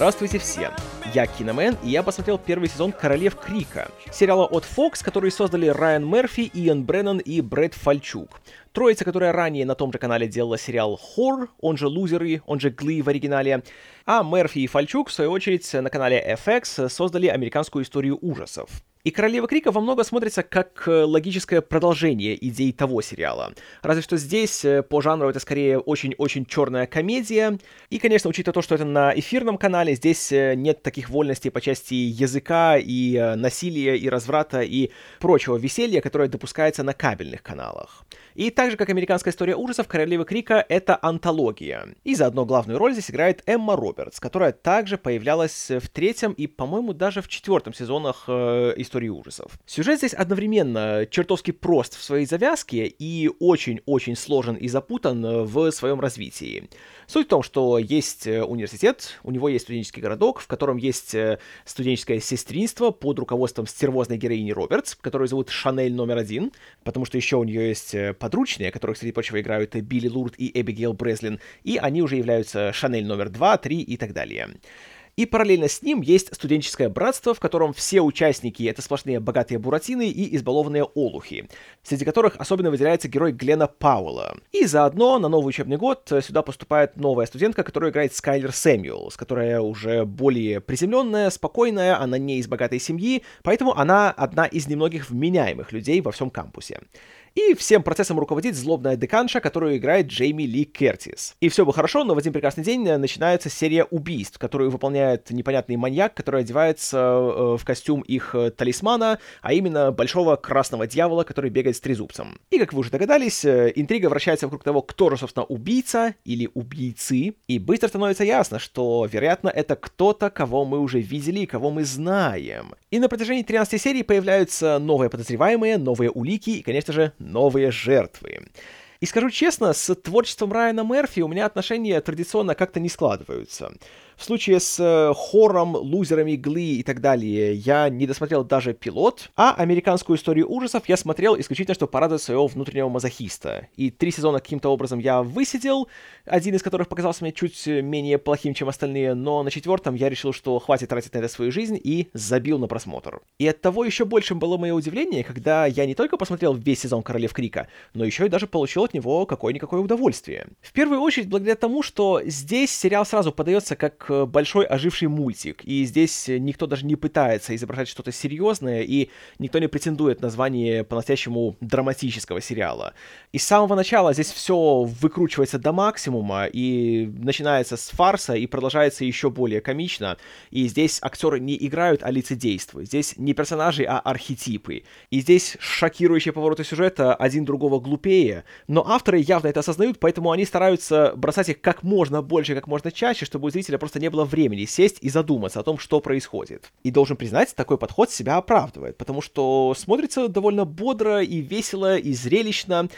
Здравствуйте всем! Я Киномен, и я посмотрел первый сезон «Королев Крика», сериала от Fox, который создали Райан Мерфи, Иэн Бреннан и Брэд Фальчук. Троица, которая ранее на том же канале делала сериал «Хор», он же «Лузеры», он же «Гли» в оригинале, а Мерфи и Фальчук, в свою очередь, на канале FX создали американскую историю ужасов. И «Королева Крика» во много смотрится как э, логическое продолжение идей того сериала. Разве что здесь э, по жанру это скорее очень-очень черная комедия. И, конечно, учитывая то, что это на эфирном канале, здесь э, нет таких вольностей по части языка и насилия, и разврата, и прочего веселья, которое допускается на кабельных каналах. И так же, как американская история ужасов, «Королева Крика» — это антология. И заодно главную роль здесь играет Эмма Робертс, которая также появлялась в третьем и, по-моему, даже в четвертом сезонах э, истории ужасов. Сюжет здесь одновременно чертовски прост в своей завязке и очень-очень сложен и запутан в своем развитии. Суть в том, что есть э, университет, у него есть студенческий городок, в котором есть э, студенческое сестринство под руководством стервозной героини Робертс, которую зовут Шанель номер один, потому что еще у нее есть э, подручные, которых, среди прочего, играют Билли Лурд и Эбигейл Бреслин, и они уже являются Шанель номер два, три и так далее. И параллельно с ним есть студенческое братство, в котором все участники — это сплошные богатые буратины и избалованные олухи, среди которых особенно выделяется герой Глена Пауэлла. И заодно на новый учебный год сюда поступает новая студентка, которую играет Скайлер Сэмюэлс, которая уже более приземленная, спокойная, она не из богатой семьи, поэтому она одна из немногих вменяемых людей во всем кампусе. И всем процессом руководит злобная деканша, которую играет Джейми Ли Кертис. И все бы хорошо, но в один прекрасный день начинается серия убийств, которую выполняет непонятный маньяк, который одевается э, в костюм их э, талисмана, а именно большого красного дьявола, который бегает с трезубцем. И, как вы уже догадались, э, интрига вращается вокруг того, кто же, собственно, убийца или убийцы. И быстро становится ясно, что, вероятно, это кто-то, кого мы уже видели и кого мы знаем. И на протяжении 13 серий появляются новые подозреваемые, новые улики и, конечно же, новые жертвы. И скажу честно, с творчеством Райана Мерфи у меня отношения традиционно как-то не складываются. В случае с э, хором, лузерами, гли и так далее я не досмотрел даже пилот, а американскую историю ужасов я смотрел исключительно, чтобы порадовать своего внутреннего мазохиста. И три сезона каким-то образом я высидел, один из которых показался мне чуть менее плохим, чем остальные, но на четвертом я решил, что хватит тратить на это свою жизнь и забил на просмотр. И от того еще большим было мое удивление, когда я не только посмотрел весь сезон Королев Крика, но еще и даже получил от него какое-никакое удовольствие. В первую очередь благодаря тому, что здесь сериал сразу подается как большой оживший мультик, и здесь никто даже не пытается изображать что-то серьезное, и никто не претендует на звание по-настоящему драматического сериала. И с самого начала здесь все выкручивается до максимума, и начинается с фарса, и продолжается еще более комично, и здесь актеры не играют, а лицедействуют. Здесь не персонажи, а архетипы. И здесь шокирующие повороты сюжета один другого глупее, но авторы явно это осознают, поэтому они стараются бросать их как можно больше, как можно чаще, чтобы у зрителя просто не было времени сесть и задуматься о том, что происходит. И должен признать, такой подход себя оправдывает, потому что смотрится довольно бодро и весело, и зрелищно,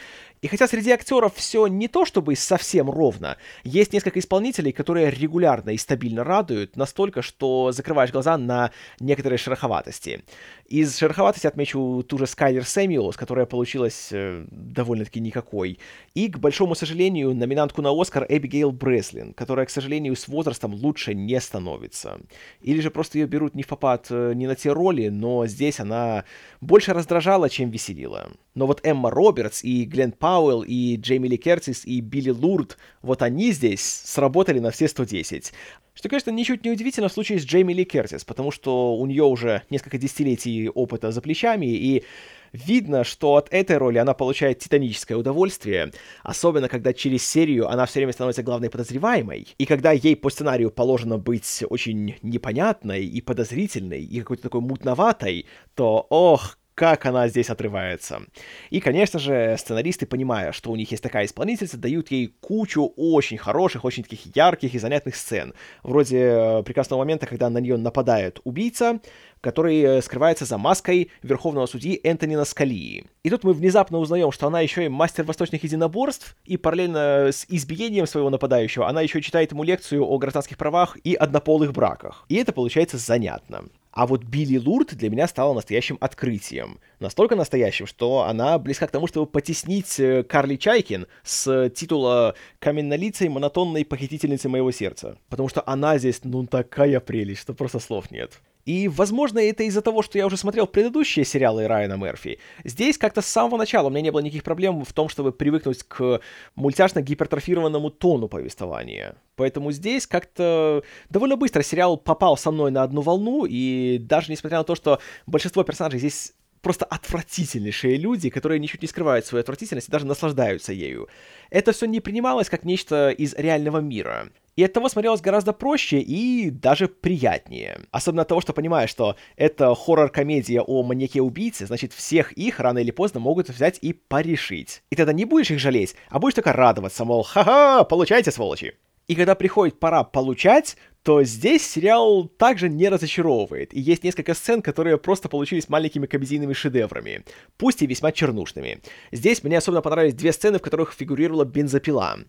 и хотя среди актеров все не то чтобы совсем ровно, есть несколько исполнителей, которые регулярно и стабильно радуют, настолько, что закрываешь глаза на некоторые шероховатости. Из шероховатости отмечу ту же Скайлер Сэмюэлс, которая получилась э, довольно-таки никакой. И, к большому сожалению, номинантку на Оскар Эбигейл Бреслин, которая, к сожалению, с возрастом лучше не становится. Или же просто ее берут не в попад э, не на те роли, но здесь она больше раздражала, чем веселила. Но вот Эмма Робертс и Глен Пауэлл и Джейми Ли Кертис и Билли Лурд, вот они здесь сработали на все 110. Что, конечно, ничуть не удивительно в случае с Джейми Ли Кертис, потому что у нее уже несколько десятилетий опыта за плечами, и видно, что от этой роли она получает титаническое удовольствие, особенно когда через серию она все время становится главной подозреваемой, и когда ей по сценарию положено быть очень непонятной и подозрительной, и какой-то такой мутноватой, то, ох, как она здесь отрывается. И, конечно же, сценаристы, понимая, что у них есть такая исполнительница, дают ей кучу очень хороших, очень таких ярких и занятных сцен. Вроде э, прекрасного момента, когда на нее нападает убийца, который э, скрывается за маской верховного судьи Энтонина Скалии. И тут мы внезапно узнаем, что она еще и мастер восточных единоборств, и параллельно с избиением своего нападающего она еще читает ему лекцию о гражданских правах и однополых браках. И это получается занятно. А вот Билли Лурд для меня стала настоящим открытием. Настолько настоящим, что она близка к тому, чтобы потеснить э, Карли Чайкин с титула каменнолицей монотонной похитительницы моего сердца. Потому что она здесь, ну, такая прелесть, что просто слов нет. И, возможно, это из-за того, что я уже смотрел предыдущие сериалы Райана Мерфи. Здесь как-то с самого начала у меня не было никаких проблем в том, чтобы привыкнуть к мультяшно-гипертрофированному тону повествования. Поэтому здесь как-то довольно быстро сериал попал со мной на одну волну, и даже несмотря на то, что большинство персонажей здесь просто отвратительнейшие люди, которые ничуть не скрывают свою отвратительность и даже наслаждаются ею. Это все не принималось как нечто из реального мира. И от того смотрелось гораздо проще и даже приятнее. Особенно от того, что понимаешь, что это хоррор-комедия о маньяке-убийце, значит, всех их рано или поздно могут взять и порешить. И тогда не будешь их жалеть, а будешь только радоваться, мол, ха-ха, получайте, сволочи. И когда приходит пора получать, то здесь сериал также не разочаровывает, и есть несколько сцен, которые просто получились маленькими комедийными шедеврами, пусть и весьма чернушными. Здесь мне особенно понравились две сцены, в которых фигурировала бензопила.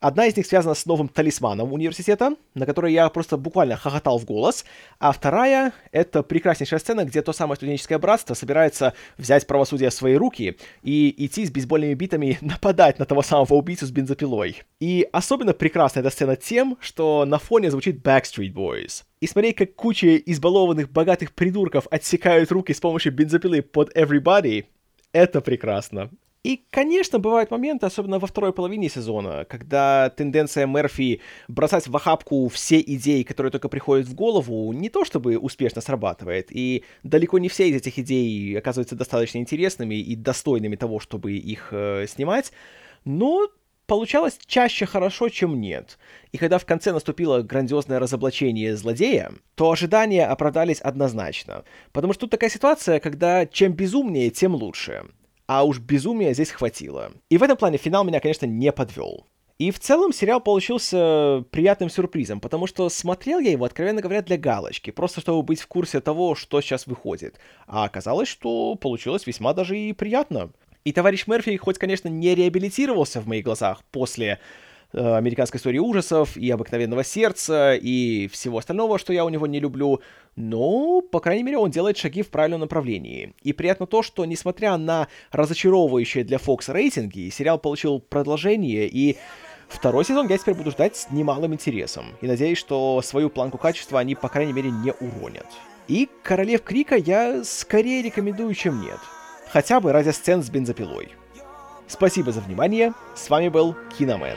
Одна из них связана с новым талисманом университета, на который я просто буквально хохотал в голос, а вторая — это прекраснейшая сцена, где то самое студенческое братство собирается взять правосудие в свои руки и идти с бейсбольными битами нападать на того самого убийцу с бензопилой. И особенно прекрасна эта сцена тем, что на фоне звучит Backstreet Boys. И смотреть, как куча избалованных богатых придурков отсекают руки с помощью бензопилы под Everybody, это прекрасно. И, конечно, бывают моменты, особенно во второй половине сезона, когда тенденция Мерфи бросать в охапку все идеи, которые только приходят в голову, не то чтобы успешно срабатывает, и далеко не все из этих идей оказываются достаточно интересными и достойными того, чтобы их э, снимать, но получалось чаще хорошо, чем нет. И когда в конце наступило грандиозное разоблачение злодея, то ожидания оправдались однозначно. Потому что тут такая ситуация, когда чем безумнее, тем лучше а уж безумия здесь хватило. И в этом плане финал меня, конечно, не подвел. И в целом сериал получился приятным сюрпризом, потому что смотрел я его, откровенно говоря, для галочки, просто чтобы быть в курсе того, что сейчас выходит. А оказалось, что получилось весьма даже и приятно. И товарищ Мерфи, хоть, конечно, не реабилитировался в моих глазах после американской истории ужасов, и обыкновенного сердца, и всего остального, что я у него не люблю, но, по крайней мере, он делает шаги в правильном направлении. И приятно то, что, несмотря на разочаровывающие для Fox рейтинги, сериал получил продолжение, и Второй сезон я теперь буду ждать с немалым интересом. И надеюсь, что свою планку качества они, по крайней мере, не уронят. И Королев Крика я скорее рекомендую, чем нет. Хотя бы ради сцен с бензопилой. Спасибо за внимание. С вами был Киномен.